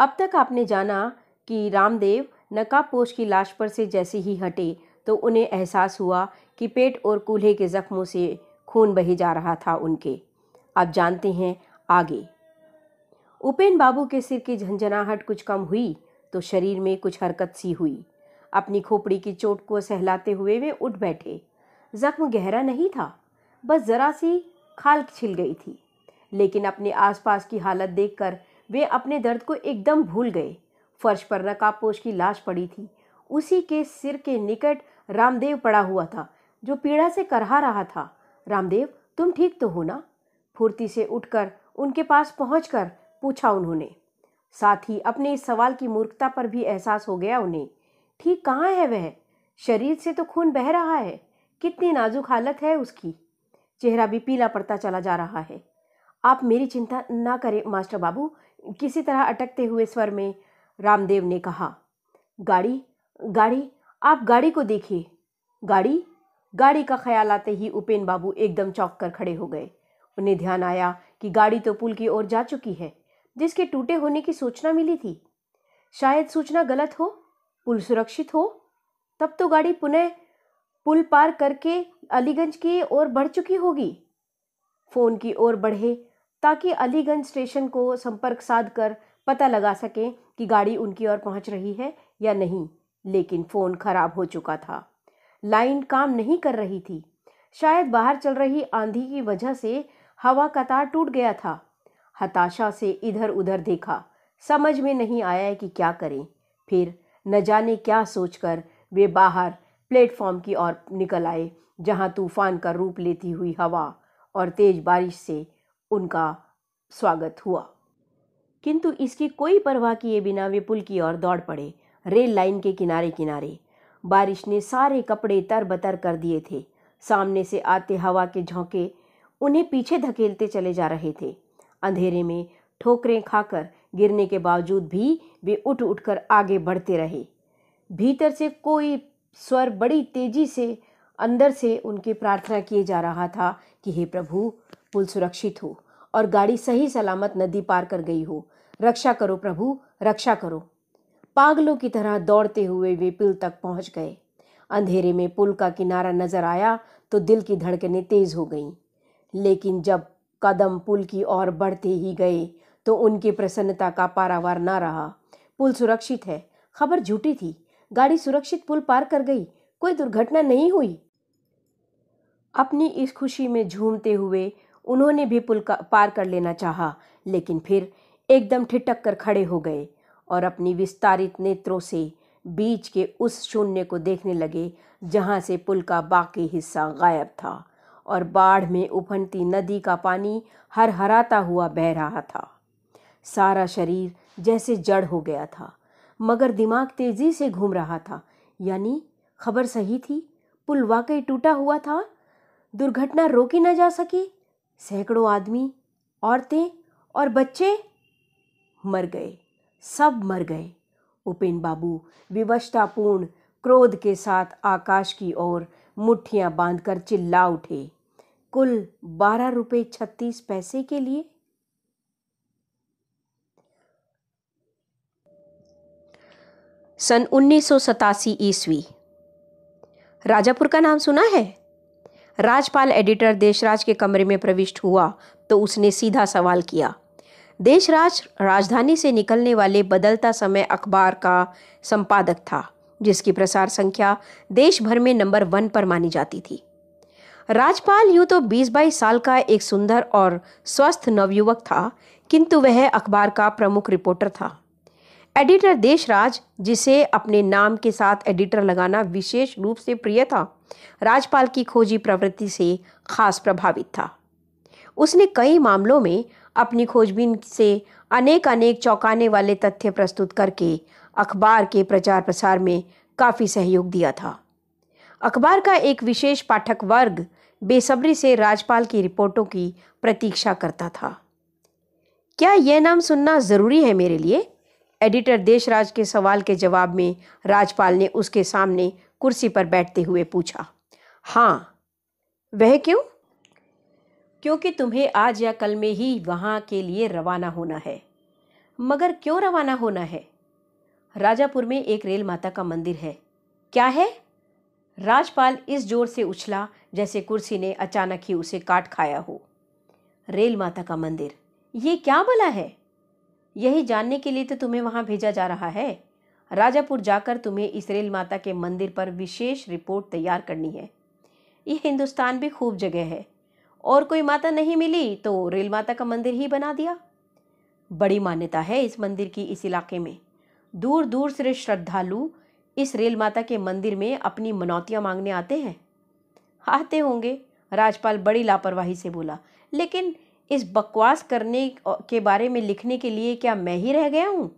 अब तक आपने जाना कि रामदेव नकाबपोश की लाश पर से जैसे ही हटे तो उन्हें एहसास हुआ कि पेट और कूल्हे के जख्मों से खून बहे जा रहा था उनके। अब जानते हैं आगे। उपेन बाबू के सिर की झंझनाहट कुछ कम हुई तो शरीर में कुछ हरकत सी हुई। अपनी खोपड़ी की चोट को सहलाते हुए वे उठ बैठे। जख्म गहरा नहीं था, बस जरा सी खाल छिल गई थी, लेकिन अपने आसपास की हालत देखकर वे अपने दर्द को एकदम भूल गए। फर्श पर नकाबपोश की लाश पड़ी थी। उसी के सिर के निकट रामदेव पड़ा हुआ था, जो पीड़ा से करहा रहा था। रामदेव, तुम ठीक तो हो ना? फुर्ती से उठकर उनके पास पहुंचकर पूछा उन्होंने। साथ ही अपने इस सवाल की मूर्खता पर भी एहसास हो गया उन्हें। ठीक कहाँ है वह? शरीर से तो खून बह रहा है। कितनी नाजुक हालत है उसकी। चेहरा भी पीला पड़ता चला जा रहा है। आप मेरी चिंता ना करें, मास्टर बाबू। किसी तरह अटकते हुए स्वर में रामदेव ने कहा, गाड़ी गाड़ी, आप गाड़ी को देखिए। गाड़ी गाड़ी का ख्याल आते ही उपेन बाबू एकदम चौंक कर खड़े हो गए। उन्हें ध्यान आया कि गाड़ी तो पुल की ओर जा चुकी है, जिसके टूटे होने की सूचना मिली थी। शायद सूचना गलत हो, पुल सुरक्षित हो, तब तो गाड़ी पुनः पुल पार करके अलीगंज की ओर बढ़ चुकी होगी। फ़ोन की ओर बढ़े ताकि अलीगंज स्टेशन को संपर्क साध कर पता लगा सकें कि गाड़ी उनकी ओर पहुँच रही है या नहीं, लेकिन फ़ोन खराब हो चुका था। लाइन काम नहीं कर रही थी। शायद बाहर चल रही आंधी की वजह से हवा का तार टूट गया था। हताशा से इधर उधर देखा। समझ में नहीं आया कि क्या करें। फिर न जाने क्या सोचकर वे बाहर प्लेटफॉर्म की ओर निकल आए, जहाँ तूफ़ान का रूप लेती हुई हवा और तेज बारिश से उनका स्वागत हुआ। किंतु इसकी कोई परवाह किए बिना वे पुल की ओर दौड़ पड़े, रेल लाइन के किनारे किनारे बारिश ने सारे कपड़े तर बतर कर दिए थे। सामने से आते हवा के झोंके उन्हें पीछे धकेलते चले जा रहे थे। अंधेरे में ठोकरें खाकर गिरने के बावजूद भी वे उठ उठकर आगे बढ़ते रहे। भीतर से कोई स्वर बड़ी तेज़ी से अंदर से उनकी प्रार्थना किए जा रहा था कि, हे प्रभु पुल सुरक्षित हो और गाड़ी सही सलामत नदी पार कर गई हो। रक्षा करो प्रभु, रक्षा करो। पागलों की तरह दौड़ते हुए वे पुल तक पहुँच गए। अंधेरे में पुल का किनारा नज़र आया तो दिल की धड़कनें तेज हो गईं। लेकिन जब कदम पुल की ओर बढ़ते ही गए तो उनकी प्रसन्नता का पारावार ना रहा। पुल सुरक्षित है। खबर झूठी थी। गाड़ी सुरक्षित पुल पार कर गई। कोई दुर्घटना नहीं हुई। अपनी इस खुशी में झूमते हुए उन्होंने भी पुल का पार कर लेना चाहा, लेकिन फिर एकदम ठिटक कर खड़े हो गए और अपनी विस्तारित नेत्रों से बीच के उस शून्य को देखने लगे, जहाँ से पुल का बाकी हिस्सा गायब था और बाढ़ में उफनती नदी का पानी हर हराता हुआ बह रहा था। सारा शरीर जैसे जड़ हो गया था, मगर दिमाग तेज़ी से घूम रहा था। यानी खबर सही थी? पुल वाकई टूटा हुआ था? दुर्घटना रोकी न जा सकी? सैकड़ों आदमी, औरतें और बच्चे मर गए। सब मर गए। उपेन बाबू विवशतापूर्ण क्रोध के साथ आकाश की ओर मुट्ठियाँ बांधकर चिल्ला उठे। कुल बारह रुपए छत्तीस पैसे के लिए। सन उन्नीस सौ सतासी ईस्वी। राजापुर का नाम सुना है? राजपाल एडिटर देशराज के कमरे में प्रविष्ट हुआ तो उसने सीधा सवाल किया, देशराज राजधानी से निकलने वाले बदलता समय अखबार का संपादक था, जिसकी प्रसार संख्या देश भर में नंबर वन पर मानी जाती थी। राजपाल यूँ तो बीस बाईस साल का एक सुंदर और स्वस्थ नवयुवक था, किंतु वह अखबार का प्रमुख रिपोर्टर था। एडिटर देशराज, जिसे अपने नाम के साथ एडिटर लगाना विशेष रूप से प्रिय था राजपाल की खोजी प्रवृत्ति से खास प्रभावित था। उसने कई मामलों में अपनी खोजबीन से अनेक अनेक चौंकाने वाले तथ्य प्रस्तुत करके अखबार के प्रचार प्रसार में काफ़ी सहयोग दिया था। अखबार का एक विशेष पाठक वर्ग बेसब्री से राजपाल की रिपोर्टों की प्रतीक्षा करता था। क्या यह नाम सुनना ज़रूरी है मेरे लिए? एडिटर देशराज के सवाल के जवाब में राजपाल ने उसके सामने कुर्सी पर बैठते हुए पूछा हाँ वह क्यों? क्योंकि तुम्हें आज या कल में ही वहाँ के लिए रवाना होना है। मगर क्यों रवाना होना है? राजापुर में एक रेल माता का मंदिर है। क्या है? राजपाल इस ज़ोर से उछला जैसे कुर्सी ने अचानक ही उसे काट खाया हो। रेल माता का मंदिर, ये क्या भला है? यही जानने के लिए तो तुम्हें वहाँ भेजा जा रहा है। राजापुर जाकर तुम्हें इस रेल माता के मंदिर पर विशेष रिपोर्ट तैयार करनी है। ये हिंदुस्तान भी खूब जगह है। और कोई माता नहीं मिली तो रेल माता का मंदिर ही बना दिया। बड़ी मान्यता है इस मंदिर की इस इलाके में। दूर दूर से श्रद्धालु इस रेल माता के मंदिर में अपनी मनौतियाँ मांगने आते हैं। आते होंगे, राजपाल बड़ी लापरवाही से बोला। लेकिन इस बकवास करने के बारे में लिखने के लिए क्या मैं ही रह गया हूँ?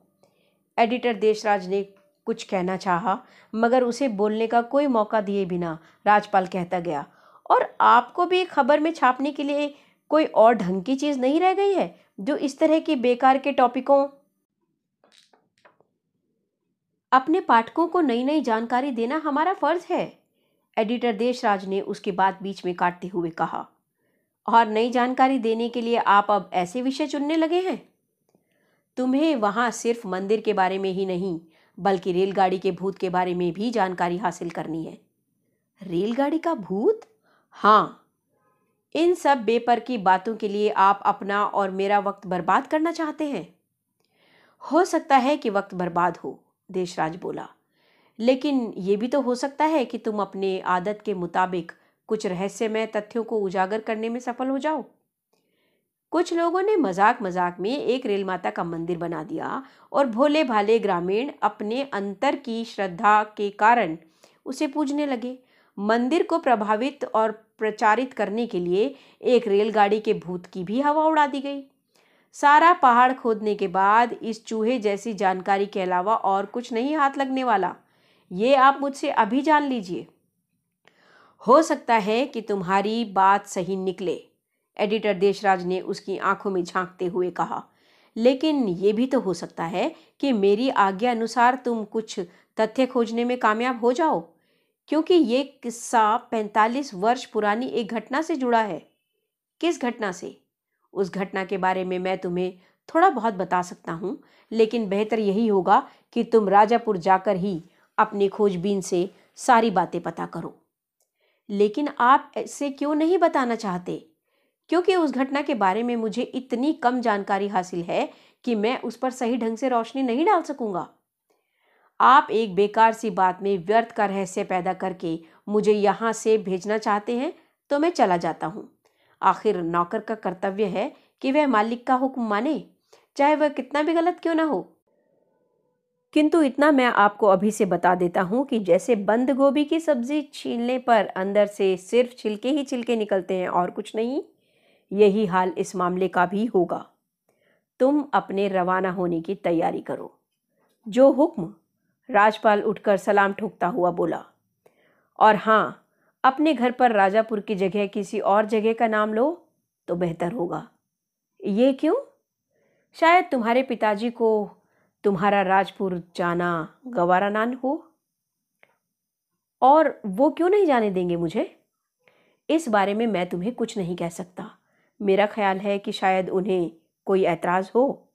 एडिटर देशराज ने कुछ कहना चाहा, मगर उसे बोलने का कोई मौका दिए बिना राजपाल कहता गया, और आपको भी खबर में छापने के लिए कोई और ढंग की चीज़ नहीं रह गई है, जो इस तरह की बेकार के टॉपिकों अपने पाठकों को नई नई जानकारी देना हमारा फ़र्ज़ है, एडिटर देशराज ने उसकी बात बीच में काटते हुए कहा, और नई जानकारी देने के लिए आप अब ऐसे विषय चुनने लगे हैं? तुम्हें वहाँ सिर्फ़ मंदिर के बारे में ही नहीं, बल्कि रेलगाड़ी के भूत के बारे में भी जानकारी हासिल करनी है। रेलगाड़ी का भूत? हाँ। इन सब बेपर की बातों के लिए आप अपना और मेरा वक्त बर्बाद करना चाहते हैं? हो सकता है कि वक्त बर्बाद हो, देशराज बोला। लेकिन ये भी तो हो सकता है कि तुम अपने आदत के मुताबिक कुछ रहस्यमय तथ्यों को उजागर करने में सफल हो जाओ। कुछ लोगों ने मज़ाक मज़ाक में एक रेल माता का मंदिर बना दिया और भोले भाले ग्रामीण अपने अंतर की श्रद्धा के कारण उसे पूजने लगे। मंदिर को प्रभावित और प्रचारित करने के लिए एक रेलगाड़ी के भूत की भी हवा उड़ा दी गई। सारा पहाड़ खोदने के बाद इस चूहे जैसी जानकारी के अलावा और कुछ नहीं हाथ लगने वाला। ये आप मुझसे अभी जान लीजिए। हो सकता है कि तुम्हारी बात सही निकले। एडिटर देशराज ने उसकी आँखों में झांकते हुए कहा, लेकिन ये भी तो हो सकता है कि मेरी आज्ञा अनुसार तुम कुछ तथ्य खोजने में कामयाब हो जाओ, क्योंकि ये किस्सा पैंतालीस वर्ष पुरानी एक घटना से जुड़ा है। किस घटना से? उस घटना के बारे में मैं तुम्हें थोड़ा बहुत बता सकता हूँ, लेकिन बेहतर यही होगा कि तुम राजापुर जाकर ही अपनी खोजबीन से सारी बातें पता करो। लेकिन आप ऐसे क्यों नहीं बताना चाहते? क्योंकि उस घटना के बारे में मुझे इतनी कम जानकारी हासिल है कि मैं उस पर सही ढंग से रोशनी नहीं डाल सकूँगा। आप एक बेकार सी बात में व्यर्थ का रहस्य पैदा करके मुझे यहाँ से भेजना चाहते हैं तो मैं चला जाता हूँ। आखिर नौकर का कर्तव्य है कि वह मालिक का हुक्म माने, चाहे वह कितना भी गलत क्यों ना हो। किंतु इतना मैं आपको अभी से बता देता हूँ कि जैसे बंद गोभी की सब्ज़ी छीलने पर अंदर से सिर्फ़ छिलके ही छिलके निकलते हैं और कुछ नहीं। यही हाल इस मामले का भी होगा। तुम अपने रवाना होने की तैयारी करो। जो हुक्म राजपाल उठकर सलाम ठोकता हुआ बोला। और हाँ अपने घर पर राजापुर की जगह किसी और जगह का नाम लो तो बेहतर होगा। ये क्यों? शायद तुम्हारे पिताजी को तुम्हारा राजपुर जाना गवारा नान हो। और वो क्यों नहीं जाने देंगे मुझे? इस बारे में मैं तुम्हें कुछ नहीं कह सकता। मेरा ख्याल है कि शायद उन्हें कोई ऐतराज़ हो।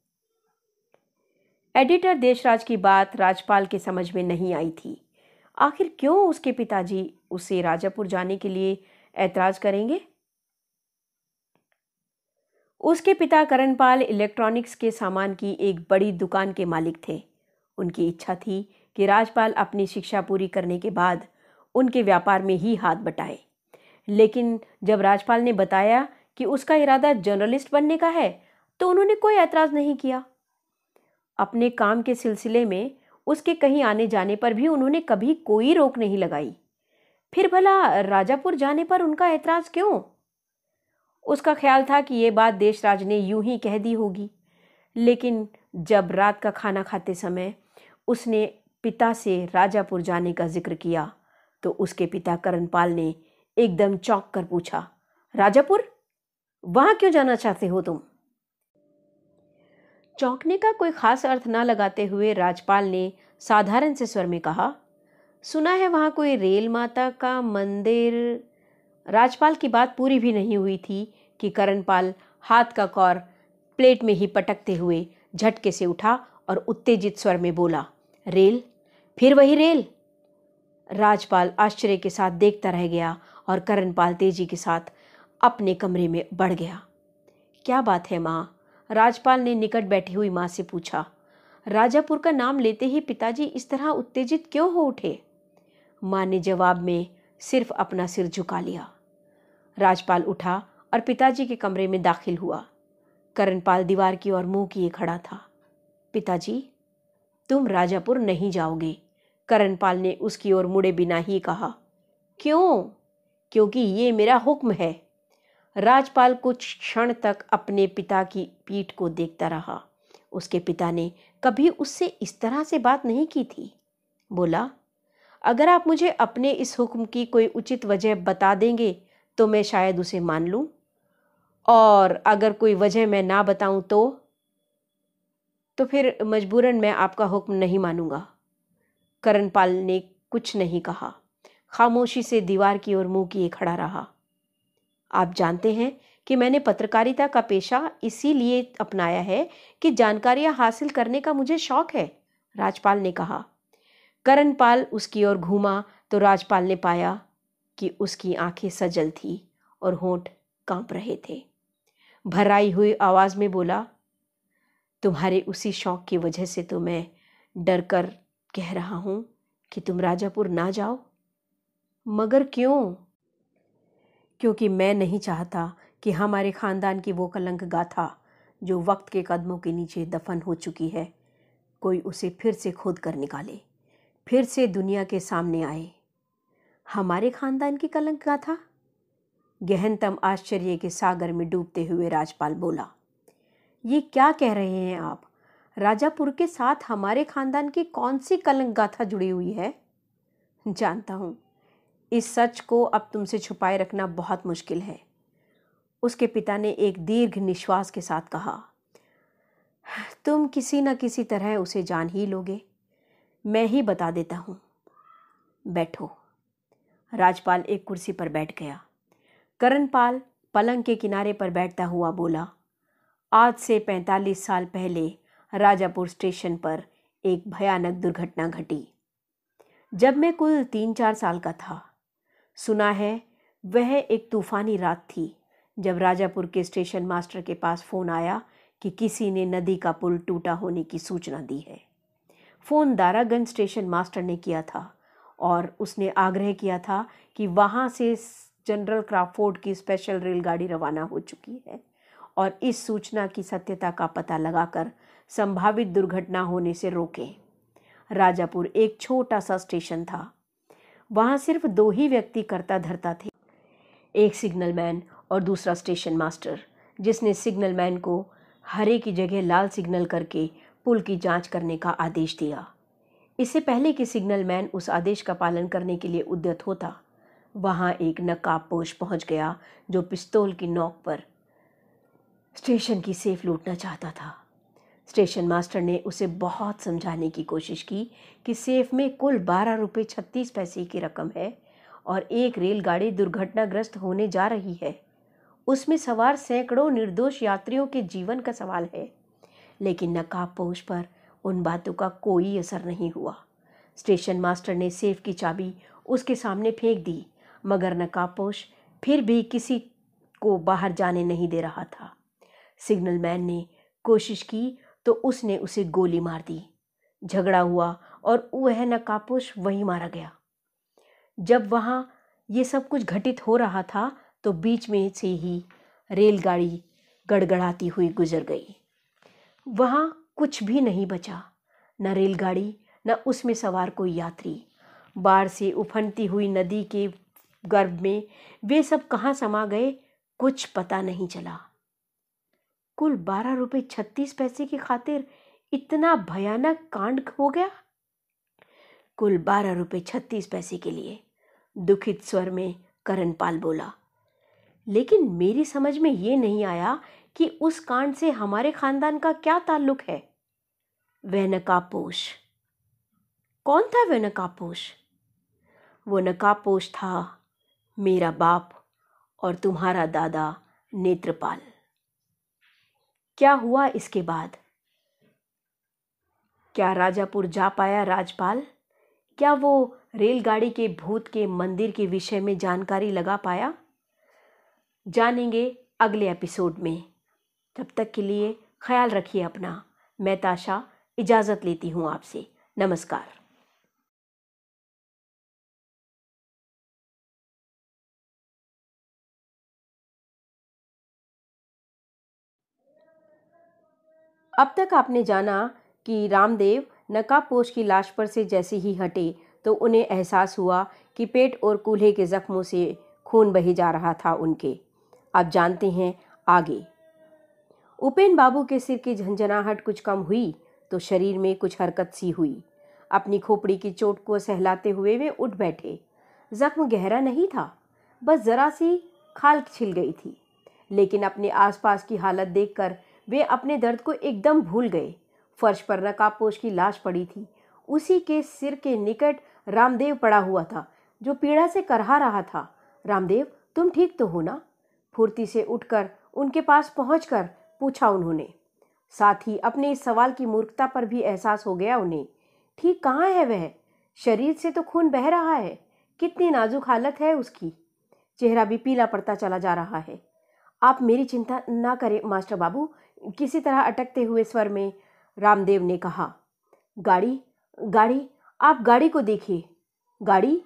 एडिटर देशराज की बात राजपाल के समझ में नहीं आई थी। आखिर क्यों उसके पिताजी उसे राजापुर जाने के लिए ऐतराज करेंगे? उसके पिता करणपाल इलेक्ट्रॉनिक्स के सामान की एक बड़ी दुकान के मालिक थे। उनकी इच्छा थी कि राजपाल अपनी शिक्षा पूरी करने के बाद उनके व्यापार में ही हाथ बटाए। लेकिन जब राजपाल ने बताया कि उसका इरादा जर्नलिस्ट बनने का है तो उन्होंने कोई ऐतराज़ नहीं किया। अपने काम के सिलसिले में उसके कहीं आने जाने पर भी उन्होंने कभी कोई रोक नहीं लगाई। फिर भला राजापुर जाने पर उनका ऐतराज़ क्यों? उसका ख्याल था कि ये बात देशराज ने यूँ ही कह दी होगी। लेकिन जब रात का खाना खाते समय उसने पिता से राजापुर जाने का ज़िक्र किया तो उसके पिता करणपाल ने एकदम चौंक कर पूछा, राजापुर वहाँ क्यों जाना चाहते हो तुम? चौंकने का कोई खास अर्थ ना लगाते हुए राजपाल ने साधारण से स्वर में कहा, सुना है वहाँ कोई रेल माता का मंदिर? राजपाल की बात पूरी भी नहीं हुई थी कि करणपाल हाथ का कौर प्लेट में ही पटकते हुए झटके से उठा और उत्तेजित स्वर में बोला, रेल? फिर वही रेल? राजपाल आश्चर्य के साथ देखता रह गया और करणपाल तेज़ी के साथ अपने कमरे में बढ़ गया। क्या बात है माँ? राजपाल ने निकट बैठी हुई माँ से पूछा, राजापुर का नाम लेते ही पिताजी इस तरह उत्तेजित क्यों हो उठे? माँ ने जवाब में सिर्फ़ अपना सिर झुका लिया। राजपाल उठा और पिताजी के कमरे में दाखिल हुआ। करणपाल दीवार की ओर मुँह किए खड़ा था। पिताजी, तुम राजापुर नहीं जाओगे। करणपाल ने उसकी ओर मुड़े बिना ही कहा, क्यों? क्योंकि ये मेरा हुक्म है। राजपाल कुछ क्षण तक अपने पिता की पीठ को देखता रहा। उसके पिता ने कभी उससे इस तरह से बात नहीं की थी। बोला, अगर आप मुझे अपने इस हुक्म की कोई उचित वजह बता देंगे तो मैं शायद उसे मान लूँ। और अगर कोई वजह मैं ना बताऊँ तो तो फिर मजबूरन मैं आपका हुक्म नहीं मानूँगा। करणपाल ने कुछ नहीं कहा। खामोशी से दीवार की ओर मुँह किए खड़ा रहा। आप जानते हैं कि मैंने पत्रकारिता का पेशा इसीलिए अपनाया है कि जानकारियाँ हासिल करने का मुझे शौक है, राजपाल ने कहा। करणपाल उसकी ओर घूमा तो राजपाल ने पाया कि उसकी आँखें सजल थी और होंठ काँप रहे थे। भराई हुई आवाज़ में बोला, तुम्हारे उसी शौक की वजह से तो मैं डर कर कह रहा हूँ कि तुम राजापुर ना जाओ। मगर क्यों? क्योंकि मैं नहीं चाहता कि हमारे खानदान की वो कलंक गाथा, जो वक्त के कदमों के नीचे दफन हो चुकी है, कोई उसे फिर से खोद कर निकाले, फिर से दुनिया के सामने आए। हमारे खानदान की कलंक गाथा? गहनतम आश्चर्य के सागर में डूबते हुए राजपाल बोला, ये क्या कह रहे हैं आप? राजापुर के साथ हमारे खानदान की कौन सी कलंक गाथा जुड़ी हुई है? जानता हूँ। इस सच को अब तुमसे छुपाए रखना बहुत मुश्किल है। उसके पिता ने एक दीर्घ निश्वास के साथ कहा, तुम किसी न किसी तरह उसे जान ही लोगे। मैं ही बता देता हूँ। बैठो। राजपाल एक कुर्सी पर बैठ गया। करणपाल पलंग के किनारे पर बैठता हुआ बोला, आज से पैंतालीस साल पहले राजापुर स्टेशन पर एक भयानक दुर्घटना घटी। जब मैं कुल तीन चार साल का था सुना है, वह एक तूफानी रात थी, जब राजापुर के स्टेशन मास्टर के पास फ़ोन आया कि किसी ने नदी का पुल टूटा होने की सूचना दी है। फ़ोन दारागंज स्टेशन मास्टर ने किया था और उसने आग्रह किया था कि वहाँ से जनरल क्राफोर्ड की स्पेशल रेलगाड़ी रवाना हो चुकी है और इस सूचना की सत्यता का पता लगाकर संभावित दुर्घटना होने से रोकें। राजापुर एक छोटा सा स्टेशन था वहाँ सिर्फ़ दो ही व्यक्ति करता धरता थे। एक सिग्नल मैन और दूसरा स्टेशन मास्टर, जिसने सिग्नल मैन को हरे की जगह लाल सिग्नल करके पुल की जाँच करने का आदेश दिया। इससे पहले कि सिग्नल मैन उस आदेश का पालन करने के लिए उद्यत होता, वहाँ एक नकाबपोश पहुँच गया जो पिस्तौल की नोक पर स्टेशन की सेफ़ लूटना चाहता था। स्टेशन मास्टर ने उसे बहुत समझाने की कोशिश की कि सेफ़ में कुल बारह रुपये छत्तीस पैसे की रकम है और एक रेलगाड़ी दुर्घटनाग्रस्त होने जा रही है। उसमें सवार सैकड़ों निर्दोष यात्रियों के जीवन का सवाल है, लेकिन नकाबपोश पर उन बातों का कोई असर नहीं हुआ। स्टेशन मास्टर ने सेफ़ की चाबी उसके सामने फेंक दी, मगर नकाबपोश फिर भी किसी को बाहर जाने नहीं दे रहा था। सिग्नल मैन ने कोशिश की तो उसने उसे गोली मार दी। झगड़ा हुआ और वह नकाबपोश वहीं मारा गया। जब वहाँ ये सब कुछ घटित हो रहा था तो बीच में से ही रेलगाड़ी गड़गड़ाती हुई गुजर गई। वहाँ कुछ भी नहीं बचा। न रेलगाड़ी, न उसमें सवार कोई यात्री। बाढ़ से उफनती हुई नदी के गर्भ में वे सब कहाँ समा गए, कुछ पता नहीं चला। कुल बारह रुपये छत्तीस पैसे की खातिर इतना भयानक कांड हो गया? कुल बारह रुपये छत्तीस पैसे के लिए, दुखित स्वर में करणपाल बोला। लेकिन मेरी समझ में ये नहीं आया कि उस कांड से हमारे खानदान का क्या ताल्लुक है। वह कौन था वह नकाबपोश वो नकाबपोश था मेरा बाप और तुम्हारा दादा नेत्रपाल। क्या हुआ इसके बाद? क्या राजापुर जा पाया राजपाल? क्या वो रेलगाड़ी के भूत के मंदिर के विषय में जानकारी लगा पाया? जानेंगे अगले एपिसोड में। तब तक के लिए ख्याल रखिए अपना। मैं ताशा, इजाज़त लेती हूँ आपसे। नमस्कार। अब तक आपने जाना कि रामदेव नकाबपोश की लाश पर से जैसे ही हटे तो उन्हें एहसास हुआ कि पेट और कूल्हे के जख्मों से खून बहे जा रहा था उनके। अब जानते हैं आगे। उपेन बाबू के सिर की झंझनाहट कुछ कम हुई तो शरीर में कुछ हरकत सी हुई। अपनी खोपड़ी की चोट को सहलाते हुए वे उठ बैठे। जख्म गहरा नहीं था, बस जरा सी खाल छिल गई थी। लेकिन अपने आसपास की हालत देखकर वे अपने दर्द को एकदम भूल गए। फर्श पर नकाबपोश की लाश पड़ी थी। उसी के सिर के निकट रामदेव पड़ा हुआ था, जो पीड़ा से करहा रहा था। रामदेव, तुम ठीक तो हो ना? फुर्ती से उठकर उनके पास पहुंचकर पूछा उन्होंने। साथ ही अपने इस सवाल की मूर्खता पर भी एहसास हो गया उन्हें। ठीक कहाँ है वह? शरीर से तो खून बह रहा है। कितनी नाजुक हालत है उसकी। चेहरा भी पीला पड़ता चला जा रहा है। आप मेरी चिंता ना करें, मास्टर बाबू। किसी तरह अटकते हुए स्वर में रामदेव ने कहा, गाड़ी गाड़ी, आप गाड़ी को देखिए। गाड़ी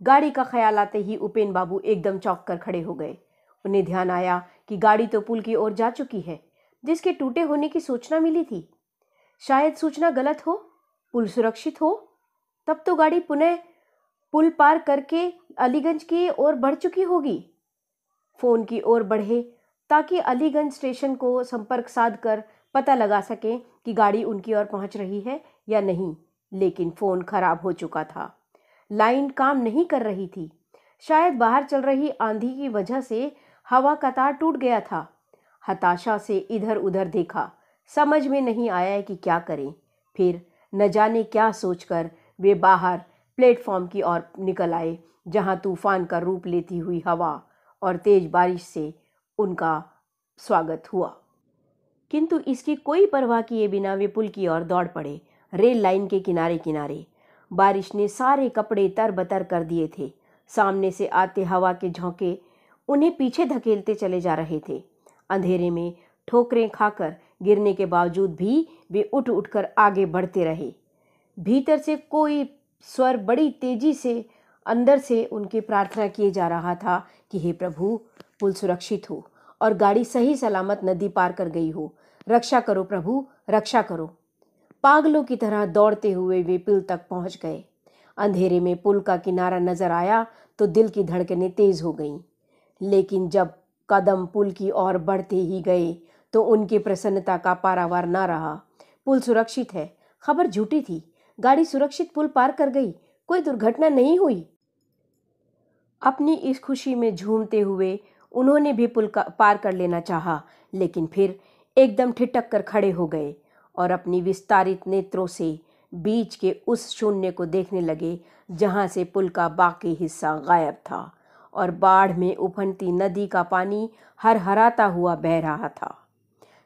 गाड़ी का ख्याल आते ही उपेन बाबू एकदम चौंक कर खड़े हो गए। उन्हें ध्यान आया कि गाड़ी तो पुल की ओर जा चुकी है, जिसके टूटे होने की सूचना मिली थी। शायद सूचना गलत हो, पुल सुरक्षित हो, तब तो गाड़ी पुनः पुल पार करके अलीगंज की ओर बढ़ चुकी होगी। फ़ोन की ओर बढ़े ताकि अलीगंज स्टेशन को संपर्क साध कर पता लगा सकें कि गाड़ी उनकी ओर पहुँच रही है या नहीं, लेकिन फ़ोन खराब हो चुका था। लाइन काम नहीं कर रही थी। शायद बाहर चल रही आंधी की वजह से हवा का तार टूट गया था। हताशा से इधर उधर देखा। समझ में नहीं आया कि क्या करें। फिर न जाने क्या सोचकर वे बाहर प्लेटफॉर्म की ओर निकल आए, जहाँ तूफ़ान का रूप लेती हुई हवा और तेज बारिश से उनका स्वागत हुआ। किंतु इसकी कोई परवाह किए बिना वे पुल की ओर दौड़ पड़े, रेल लाइन के किनारे किनारे बारिश ने सारे कपड़े तर बतर कर दिए थे। सामने से आते हवा के झोंके उन्हें पीछे धकेलते चले जा रहे थे। अंधेरे में ठोकरें खाकर गिरने के बावजूद भी वे उठ उठकर आगे बढ़ते रहे। भीतर से कोई स्वर बड़ी तेज़ी से अंदर से उनकी प्रार्थना किए जा रहा था कि हे प्रभु, पुल सुरक्षित हो। और गाड़ी सही सलामत नदी पार कर गई हो। रक्षा करो प्रभु, रक्षा करो। पागलों की तरह दौड़ते हुए वे पुल तक पहुँच गए। अंधेरे में पुल का किनारा नज़र आया तो दिल की धड़कनें तेज हो गईं। लेकिन जब कदम पुल की ओर बढ़ते ही गए तो उनकी प्रसन्नता का पारावार ना रहा। पुल सुरक्षित है। खबर झूठी थी। गाड़ी सुरक्षित पुल पार कर गई। कोई दुर्घटना नहीं हुई। अपनी इस खुशी में झूमते हुए उन्होंने भी पुल का, पार कर लेना चाहा, लेकिन फिर एकदम ठिटक कर खड़े हो गए और अपनी विस्तारित नेत्रों से बीच के उस शून्य को देखने लगे, जहाँ से पुल का बाकी हिस्सा गायब था और बाढ़ में उफनती नदी का पानी हर हराता हुआ बह रहा था।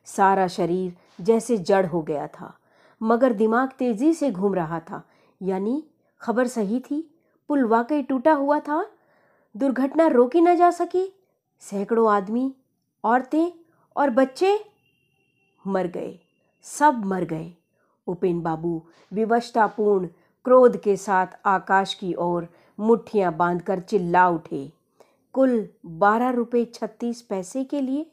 सारा शरीर जैसे जड़ हो गया था, मगर दिमाग तेज़ी से घूम रहा था। यानी खबर सही थी? पुल वाकई टूटा हुआ था? दुर्घटना रोकी न जा सकी? सैकड़ों आदमी, औरतें और बच्चे मर गए। सब मर गए। उपेन बाबू विवशतापूर्ण क्रोध के साथ आकाश की ओर मुट्ठियाँ बांधकर चिल्ला उठे। कुल बारह रुपए छत्तीस पैसे के लिए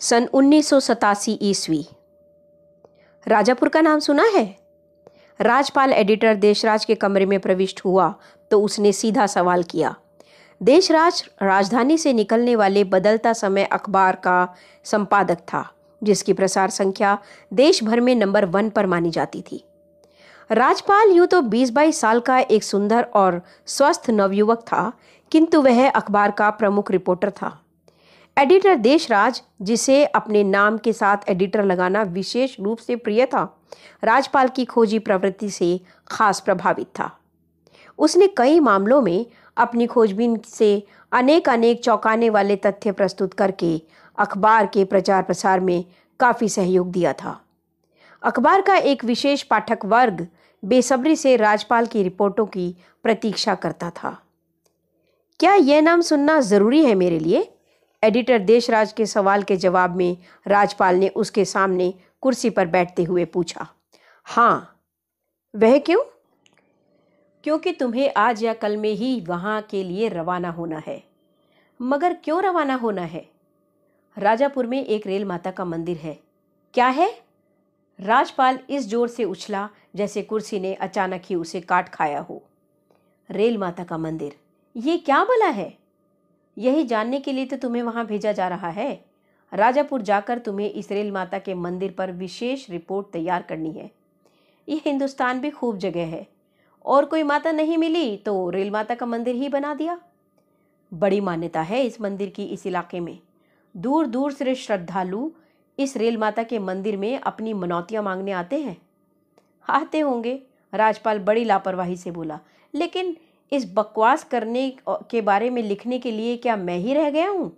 सन उन्नीस सौ सतासी ईस्वी। राजापुर का नाम सुना है? राजपाल एडिटर देशराज के कमरे में प्रविष्ट हुआ तो उसने सीधा सवाल किया, देशराज राजधानी से निकलने वाले बदलता समय अखबार का संपादक था, जिसकी प्रसार संख्या देश भर में नंबर वन पर मानी जाती थी। राजपाल यूँ तो बीस बाईस साल का एक सुंदर और स्वस्थ नवयुवक था, किंतु वह अखबार का प्रमुख रिपोर्टर था। एडिटर देशराज, जिसे अपने नाम के साथ एडिटर लगाना विशेष रूप से प्रिय था राजपाल की खोजी प्रवृत्ति से खास प्रभावित था। उसने कई मामलों में अपनी खोजबीन से अनेक अनेक चौंकाने वाले तथ्य प्रस्तुत करके अखबार के प्रचार प्रसार में काफ़ी सहयोग दिया था। अखबार का एक विशेष पाठक वर्ग बेसब्री से राजपाल की रिपोर्टों की प्रतीक्षा करता था। क्या यह नाम सुनना ज़रूरी है मेरे लिए? एडिटर देशराज के सवाल के जवाब में राजपाल ने उसके सामने कुर्सी पर बैठते हुए पूछा हाँ वह क्यों? क्योंकि तुम्हें आज या कल में ही वहाँ के लिए रवाना होना है। मगर क्यों रवाना होना है? राजापुर में एक रेल माता का मंदिर है। क्या है? राजपाल इस ज़ोर से उछला जैसे कुर्सी ने अचानक ही उसे काट खाया हो। रेल माता का मंदिर, ये क्या भला है? यही जानने के लिए तो तुम्हें वहाँ भेजा जा रहा है। राजापुर जाकर तुम्हें इस रेल माता के मंदिर पर विशेष रिपोर्ट तैयार करनी है। ये हिंदुस्तान भी खूब जगह है। और कोई माता नहीं मिली तो रेल माता का मंदिर ही बना दिया। बड़ी मान्यता है इस मंदिर की इस इलाके में। दूर दूर से श्रद्धालु इस रेल माता के मंदिर में अपनी मनौतियाँ मांगने आते हैं। आते होंगे। राजपाल बड़ी लापरवाही से बोला, लेकिन इस बकवास करने के बारे में लिखने के लिए क्या मैं ही रह गया हूँ?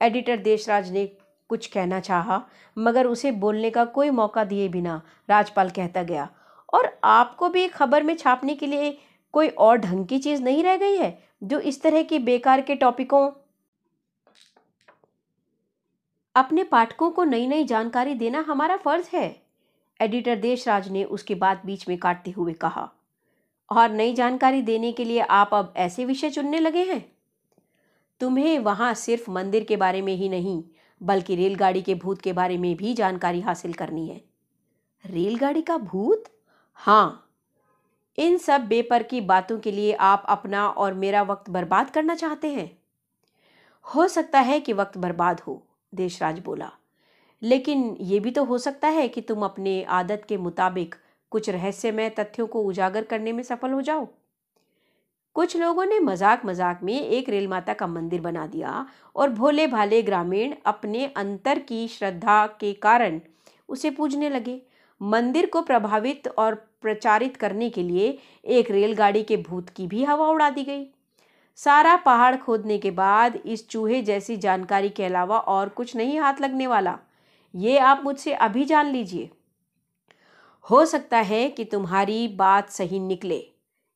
एडिटर देशराज ने कुछ कहना चाहा, मगर उसे बोलने का कोई मौका दिए बिना राजपाल कहता गया, और आपको भी खबर में छापने के लिए कोई और ढंग की चीज़ नहीं रह गई है, जो इस तरह की बेकार के टॉपिकों अपने पाठकों को नई नई जानकारी देना हमारा फ़र्ज़ है, एडिटर देशराज ने उसके बात बीच में काटते हुए कहा। और नई जानकारी देने के लिए आप अब ऐसे विषय चुनने लगे हैं? तुम्हें वहाँ सिर्फ़ मंदिर के बारे में ही नहीं, बल्कि रेलगाड़ी के भूत के बारे में भी जानकारी हासिल करनी है। रेलगाड़ी का भूत? हाँ। इन सब बेपर की बातों के लिए आप अपना और मेरा वक्त बर्बाद करना चाहते हैं? हो सकता है कि वक्त बर्बाद हो, देशराज बोला। लेकिन ये भी तो हो सकता है कि तुम अपने आदत के मुताबिक कुछ रहस्यमय तथ्यों को उजागर करने में सफल हो जाओ। कुछ लोगों ने मज़ाक मज़ाक में एक रेल माता का मंदिर बना दिया और भोले भाले ग्रामीण अपने अंतर की श्रद्धा के कारण उसे पूजने लगे। मंदिर को प्रभावित और प्रचारित करने के लिए एक रेलगाड़ी के भूत की भी हवा उड़ा दी गई। सारा पहाड़ खोदने के बाद इस चूहे जैसी जानकारी के अलावा और कुछ नहीं हाथ लगने वाला। ये आप मुझसे अभी जान लीजिए। हो सकता है कि तुम्हारी बात सही निकले।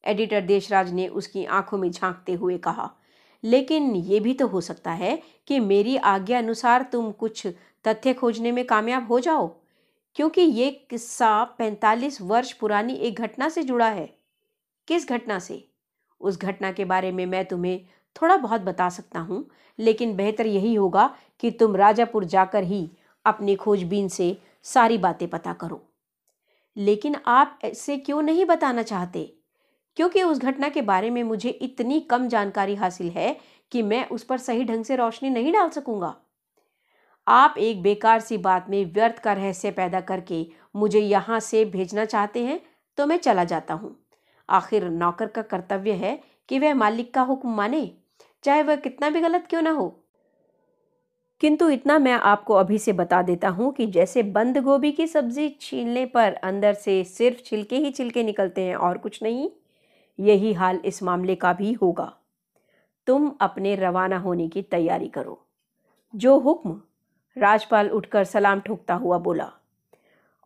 एडिटर देशराज ने उसकी आँखों में झांकते हुए कहा, लेकिन ये भी तो हो सकता है कि मेरी आज्ञा अनुसार तुम कुछ तथ्य खोजने में कामयाब हो जाओ, क्योंकि ये किस्सा 45 वर्ष पुरानी एक घटना से जुड़ा है। किस घटना से? उस घटना के बारे में मैं तुम्हें थोड़ा बहुत बता सकता हूँ, लेकिन बेहतर यही होगा कि तुम राजापुर जाकर ही अपनी खोजबीन से सारी बातें पता करो। लेकिन आप ऐसे क्यों नहीं बताना चाहते? क्योंकि उस घटना के बारे में मुझे इतनी कम जानकारी हासिल है कि मैं उस पर सही ढंग से रोशनी नहीं डाल सकूँगा। आप एक बेकार सी बात में व्यर्थ का रहस्य पैदा करके मुझे यहाँ से भेजना चाहते हैं तो मैं चला जाता हूँ। आखिर नौकर का कर्तव्य है कि वह मालिक का हुक्म माने, चाहे वह कितना भी गलत क्यों ना हो। किंतु इतना मैं आपको अभी से बता देता हूँ कि जैसे बंद गोभी की सब्ज़ी छीलने पर अंदर से सिर्फ़ छिलके ही छिलके निकलते हैं और कुछ नहीं, यही हाल इस मामले का भी होगा। तुम अपने रवाना होने की तैयारी करो। जो हुक्म, राजपाल उठकर सलाम ठोकता हुआ बोला।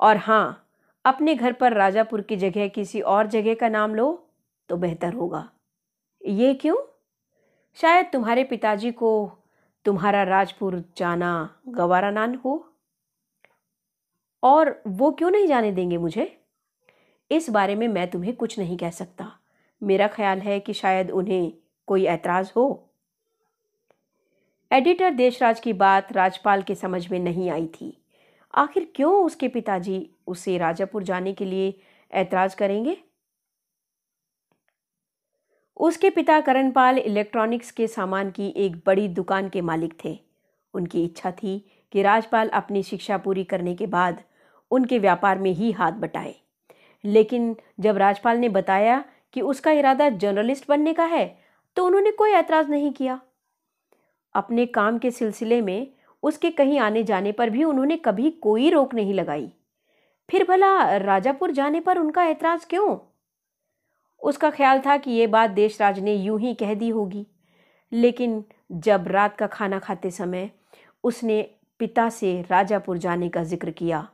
और हाँ अपने घर पर राजापुर की जगह किसी और जगह का नाम लो तो बेहतर होगा। ये क्यों? शायद तुम्हारे पिताजी को तुम्हारा राजपुर जाना गवारा नान हो? और वो क्यों नहीं जाने देंगे मुझे? इस बारे में मैं तुम्हें कुछ नहीं कह सकता। मेरा ख्याल है कि शायद उन्हें कोई ऐतराज़ हो। एडिटर देशराज की बात राजपाल के समझ में नहीं आई थी। आखिर क्यों उसके पिताजी उसे राजापुर जाने के लिए ऐतराज करेंगे? उसके पिता करणपाल इलेक्ट्रॉनिक्स के सामान की एक बड़ी दुकान के मालिक थे। उनकी इच्छा थी कि राजपाल अपनी शिक्षा पूरी करने के बाद उनके व्यापार में ही हाथ बटाए। लेकिन जब राजपाल ने बताया कि उसका इरादा जर्नलिस्ट बनने का है तो उन्होंने कोई ऐतराज़ नहीं किया। अपने काम के सिलसिले में उसके कहीं आने जाने पर भी उन्होंने कभी कोई रोक नहीं लगाई। फिर भला राजापुर जाने पर उनका ऐतराज़ क्यों? उसका ख्याल था कि ये बात देशराज ने यूँ ही कह दी होगी। लेकिन जब रात का खाना खाते समय उसने पिता से राजापुर जाने का ज़िक्र किया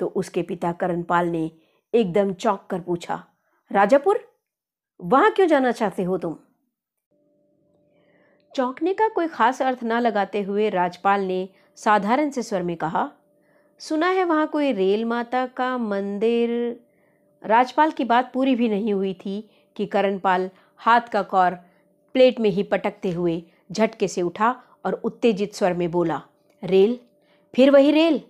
तो उसके पिता करणपाल ने एकदम चौंक कर पूछा, राजापुर, वहाँ क्यों जाना चाहते हो तुम? चौंकने का कोई खास अर्थ ना लगाते हुए राजपाल ने साधारण से स्वर में कहा, सुना है वहाँ कोई रेल माता का मंदिर राजपाल की बात पूरी भी नहीं हुई थी कि करणपाल हाथ का कौर प्लेट में ही पटकते हुए झटके से उठा और उत्तेजित स्वर में बोला, रेल, फिर वही रेल!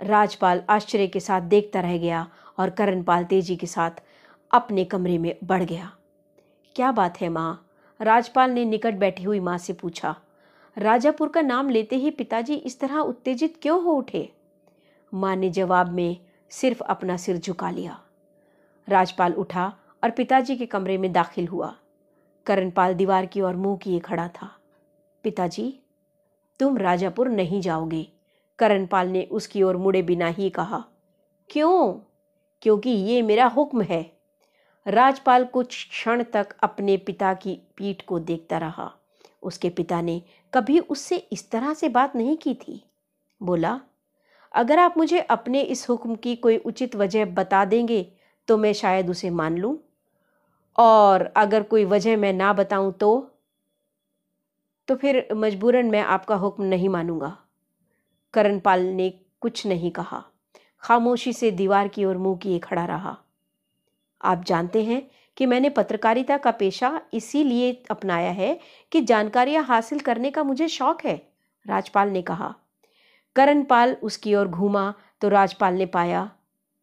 राजपाल आश्चर्य के साथ देखता रह गया और करणपाल तेज़ी के साथ अपने कमरे में बढ़ गया। क्या बात है माँ? राजपाल ने निकट बैठी हुई माँ से पूछा, राजापुर का नाम लेते ही पिताजी इस तरह उत्तेजित क्यों हो उठे? माँ ने जवाब में सिर्फ़ अपना सिर झुका लिया। राजपाल उठा और पिताजी के कमरे में दाखिल हुआ। करणपाल दीवार की ओर मुँह किए खड़ा था। पिताजी, तुम राजापुर नहीं जाओगे। करणपाल ने उसकी ओर मुड़े बिना ही कहा, क्यों? क्योंकि ये मेरा हुक्म है। राजपाल कुछ क्षण तक अपने पिता की पीठ को देखता रहा। उसके पिता ने कभी उससे इस तरह से बात नहीं की थी। बोला, अगर आप मुझे अपने इस हुक्म की कोई उचित वजह बता देंगे तो मैं शायद उसे मान लूँ। और अगर कोई वजह मैं ना बताऊँ तो? तो फिर मजबूरन मैं आपका हुक्म नहीं मानूँगा। करणपाल ने कुछ नहीं कहा। खामोशी से दीवार की ओर मुँह किए खड़ा रहा। आप जानते हैं कि मैंने पत्रकारिता का पेशा इसीलिए अपनाया है कि जानकारियाँ हासिल करने का मुझे शौक है, राजपाल ने कहा। करणपाल उसकी ओर घूमा तो राजपाल ने पाया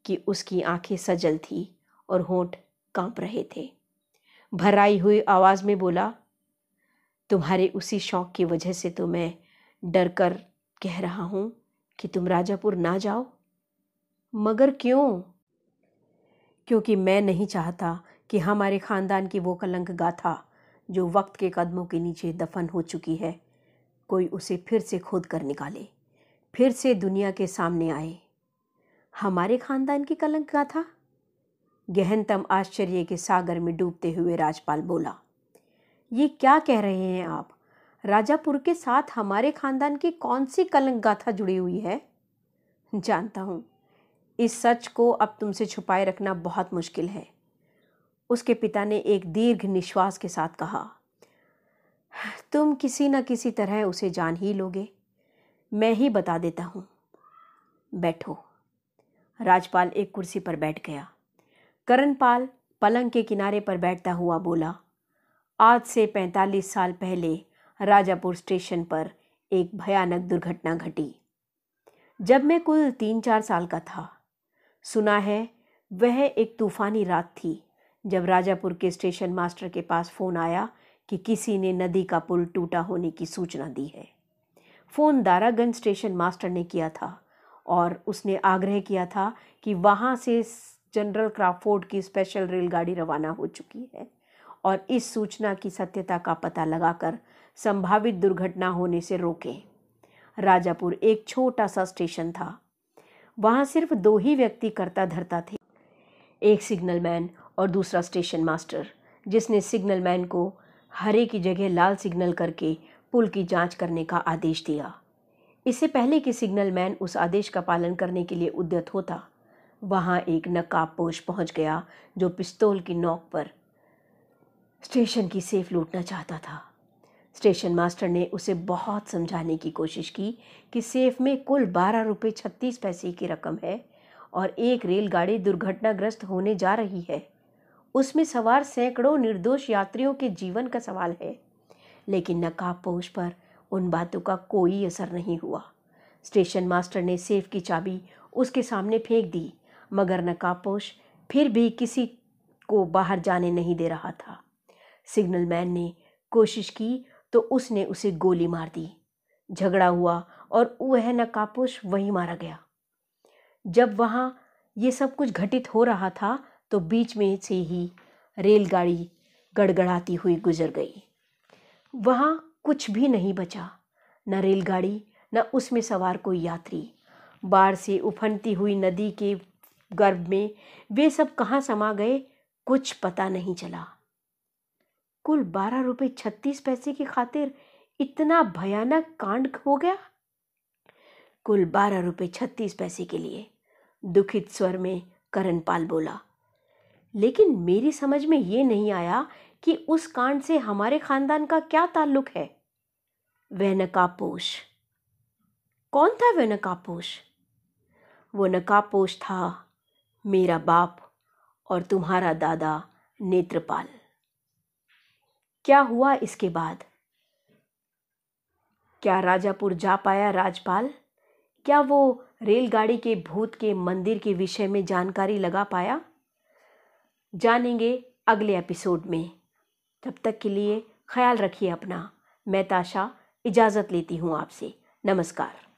कि उसकी आँखें सजल थी और होंठ काँप रहे थे। भराई हुई आवाज़ में बोला, तुम्हारे उसी शौक की वजह से तो मैं डर कर कह रहा हूँ कि तुम राजापुर ना जाओ। मगर क्यों? क्योंकि मैं नहीं चाहता कि हमारे खानदान की वो कलंक गाथा जो वक्त के कदमों के नीचे दफन हो चुकी है, कोई उसे फिर से खोद कर निकाले, फिर से दुनिया के सामने आए। हमारे खानदान की कलंक गाथा? गहनतम आश्चर्य के सागर में डूबते हुए राजपाल बोला, ये क्या कह रहे हैं आप? राजापुर के साथ हमारे खानदान की कौन सी कलंक गाथा जुड़ी हुई है? जानता हूँ। इस सच को अब तुमसे छुपाए रखना बहुत मुश्किल है। उसके पिता ने एक दीर्घ निश्वास के साथ कहा, तुम किसी न किसी तरह उसे जान ही लोगे। मैं ही बता देता हूँ। बैठो। राजपाल एक कुर्सी पर बैठ गया। करणपाल पलंग के किनारे पर बैठता हुआ बोला, आज से पैंतालीस साल पहले राजापुर स्टेशन पर एक भयानक दुर्घटना घटी। जब मैं कुल तीन चार साल का था, सुना है वह एक तूफानी रात थी, जब राजापुर के स्टेशन मास्टर के पास फ़ोन आया कि किसी ने नदी का पुल टूटा होने की सूचना दी है। फ़ोन दारागंज स्टेशन मास्टर ने किया था और उसने आग्रह किया था कि वहाँ से जनरल क्राफोर्ड की स्पेशल रेलगाड़ी रवाना हो चुकी है और इस सूचना की सत्यता का पता लगाकर संभावित दुर्घटना होने से रोकें। राजापुर एक छोटा सा स्टेशन था। वहाँ सिर्फ़ दो ही व्यक्ति करता धरता थे। एक सिग्नल मैन और दूसरा स्टेशन मास्टर जिसने सिग्नल मैन को हरे की जगह लाल सिग्नल करके पुल की जाँच करने का आदेश दिया। इससे पहले कि सिग्नल मैन उस आदेश का पालन करने के लिए उद्यत होता, वहाँ एक नकाबपोश पहुँच गया जो पिस्तौल की नोक पर स्टेशन की सेफ़ लूटना चाहता था। स्टेशन मास्टर ने उसे बहुत समझाने की कोशिश की कि सेफ़ में कुल बारह रुपये छत्तीस पैसे की रकम है और एक रेलगाड़ी दुर्घटनाग्रस्त होने जा रही है। उसमें सवार सैकड़ों निर्दोष यात्रियों के जीवन का सवाल है, लेकिन नकाबपोश पर उन बातों का कोई असर नहीं हुआ। स्टेशन मास्टर ने सेफ़ की चाबी उसके सामने फेंक दी, मगर नकाबपोश फिर भी किसी को बाहर जाने नहीं दे रहा था। सिग्नल मैन ने कोशिश की तो उसने उसे गोली मार दी। झगड़ा हुआ और वह नकाबपोश वहीं मारा गया। जब वहाँ ये सब कुछ घटित हो रहा था तो बीच में से ही रेलगाड़ी गड़गड़ाती हुई गुजर गई। वहाँ कुछ भी नहीं बचा। न रेलगाड़ी, न उसमें सवार कोई यात्री। बाढ़ से उफनती हुई नदी के गर्भ में वे सब कहाँ समा गए, कुछ पता नहीं चला। कुल बारह रुपये छत्तीस पैसे की खातिर इतना भयानक कांड हो गया? कुल बारह रुपये छत्तीस पैसे के लिए, दुखित स्वर में करणपाल बोला। लेकिन मेरी समझ में ये नहीं आया कि उस कांड से हमारे खानदान का क्या ताल्लुक है? वह नकाबपोश कौन था वह नकाबपोश वो नकाबपोश था मेरा बाप और तुम्हारा दादा नेत्रपाल। क्या हुआ इसके बाद? क्या राजापुर जा पाया राजपाल? क्या वो रेलगाड़ी के भूत के मंदिर के विषय में जानकारी लगा पाया? जानेंगे अगले एपिसोड में। तब तक के लिए ख्याल रखिए अपना। मैं ताशा इजाज़त लेती हूँ आपसे। नमस्कार।